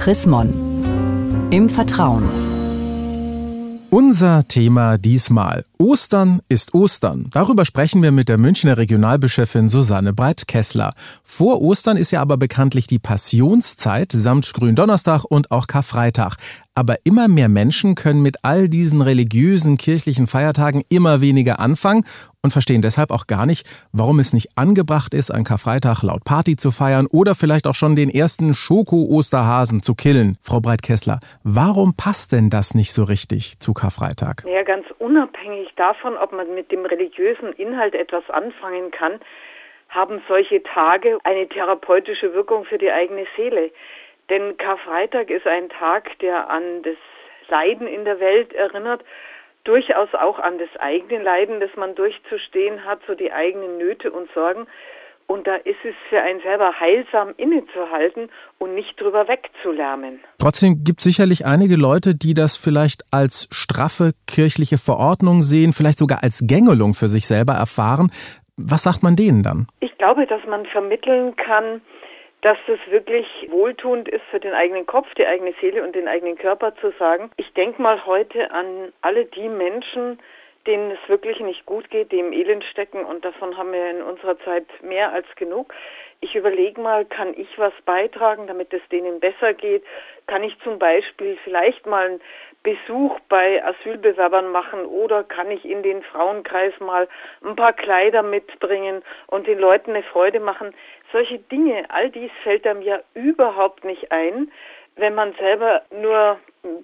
Chris Mon. Im Vertrauen. Unser Thema diesmal. Ostern ist Ostern. Darüber sprechen wir mit der Münchner Regionalbischöfin Susanne Breit-Kessler. Vor Ostern ist ja aber bekanntlich die Passionszeit samt Gründonnerstag und auch Karfreitag. Aber immer mehr Menschen können mit all diesen religiösen kirchlichen Feiertagen immer weniger anfangen und verstehen deshalb auch gar nicht, warum es nicht angebracht ist, an Karfreitag laut Party zu feiern oder vielleicht auch schon den ersten Schoko-Osterhasen zu killen. Frau Breit-Kessler, warum passt denn das nicht so richtig zu Karfreitag? Ja, ganz unabhängig davon, ob man mit dem religiösen Inhalt etwas anfangen kann, haben solche Tage eine therapeutische Wirkung für die eigene Seele. Denn Karfreitag ist ein Tag, der an das Leiden in der Welt erinnert, durchaus auch an das eigene Leiden, das man durchzustehen hat, so die eigenen Nöte und Sorgen. Und da ist es für einen selber heilsam innezuhalten und nicht drüber wegzulärmen. Trotzdem gibt es sicherlich einige Leute, die das vielleicht als straffe kirchliche Verordnung sehen, vielleicht sogar als Gängelung für sich selber erfahren. Was sagt man denen dann? Ich glaube, dass man vermitteln kann, dass es wirklich wohltuend ist für den eigenen Kopf, die eigene Seele und den eigenen Körper zu sagen, ich denke mal heute an alle die Menschen, denen es wirklich nicht gut geht, die im Elend stecken und davon haben wir in unserer Zeit mehr als genug. Ich überlege mal, kann ich was beitragen, damit es denen besser geht? Kann ich zum Beispiel vielleicht mal einen Besuch bei Asylbewerbern machen oder kann ich in den Frauenkreis mal ein paar Kleider mitbringen und den Leuten eine Freude machen? Solche Dinge, all dies fällt einem ja überhaupt nicht ein, wenn man selber nur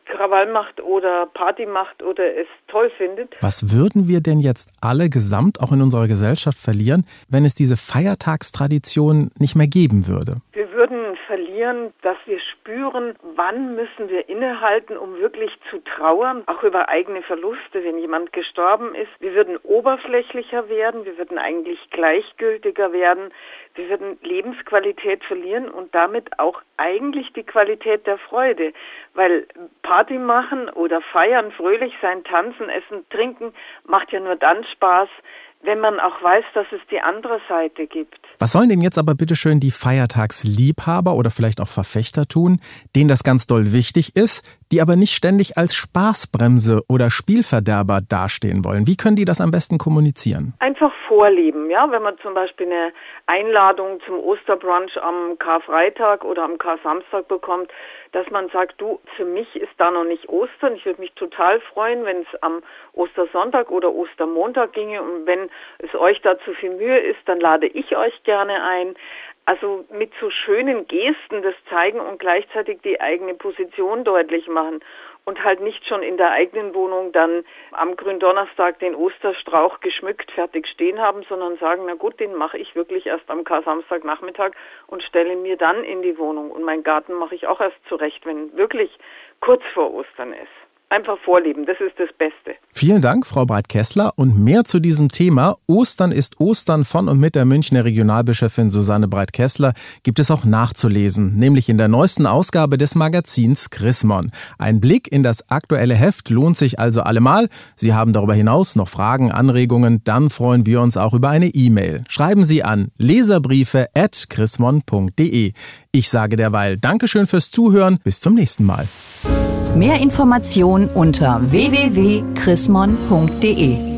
Krawall macht oder Party macht oder es toll findet. Was würden wir denn jetzt alle gesamt auch in unserer Gesellschaft verlieren, wenn es diese Feiertagstradition nicht mehr geben würde? Wir würden verlieren, dass wir spüren, wann müssen wir innehalten, um wirklich zu trauern, auch über eigene Verluste, wenn jemand gestorben ist. Wir würden oberflächlicher werden, wir würden eigentlich gleichgültiger werden, wir würden Lebensqualität verlieren und damit auch eigentlich die Qualität der Freude, weil Party machen oder feiern, fröhlich sein, tanzen, essen, trinken macht ja nur dann Spaß, wenn man auch weiß, dass es die andere Seite gibt. Was sollen denn jetzt aber bitteschön die Feiertagsliebhaber oder vielleicht auch Verfechter tun, denen das ganz doll wichtig ist, die aber nicht ständig als Spaßbremse oder Spielverderber dastehen wollen? Wie können die das am besten kommunizieren? Einfach vorleben, ja. Wenn man zum Beispiel eine Einladung zum Osterbrunch am Karfreitag oder am Kar-Samstag bekommt, dass man sagt, du, für mich ist da noch nicht Ostern. Ich würde mich total freuen, wenn es am Ostersonntag oder Ostermontag ginge und wenn es euch da zu viel Mühe ist, dann lade ich euch gerne ein. Also mit so schönen Gesten das zeigen und gleichzeitig die eigene Position deutlich machen und halt nicht schon in der eigenen Wohnung dann am Gründonnerstag den Osterstrauch geschmückt fertig stehen haben, sondern sagen, na gut, den mache ich wirklich erst am Kar-Samstagnachmittag und stelle mir dann in die Wohnung. Und meinen Garten mache ich auch erst zurecht, wenn wirklich kurz vor Ostern ist einfach vorleben. Das ist das Beste. Vielen Dank, Frau Breit-Kessler. Und mehr zu diesem Thema Ostern ist Ostern von und mit der Münchner Regionalbischöfin Susanne Breit-Kessler gibt es auch nachzulesen, nämlich in der neuesten Ausgabe des Magazins Chrismon. Ein Blick in das aktuelle Heft lohnt sich also allemal. Sie haben darüber hinaus noch Fragen, Anregungen, dann freuen wir uns auch über eine E-Mail. Schreiben Sie an leserbriefe@chrismon.de. Ich sage derweil Dankeschön fürs Zuhören. Bis zum nächsten Mal. Mehr Informationen unter www.chrismon.de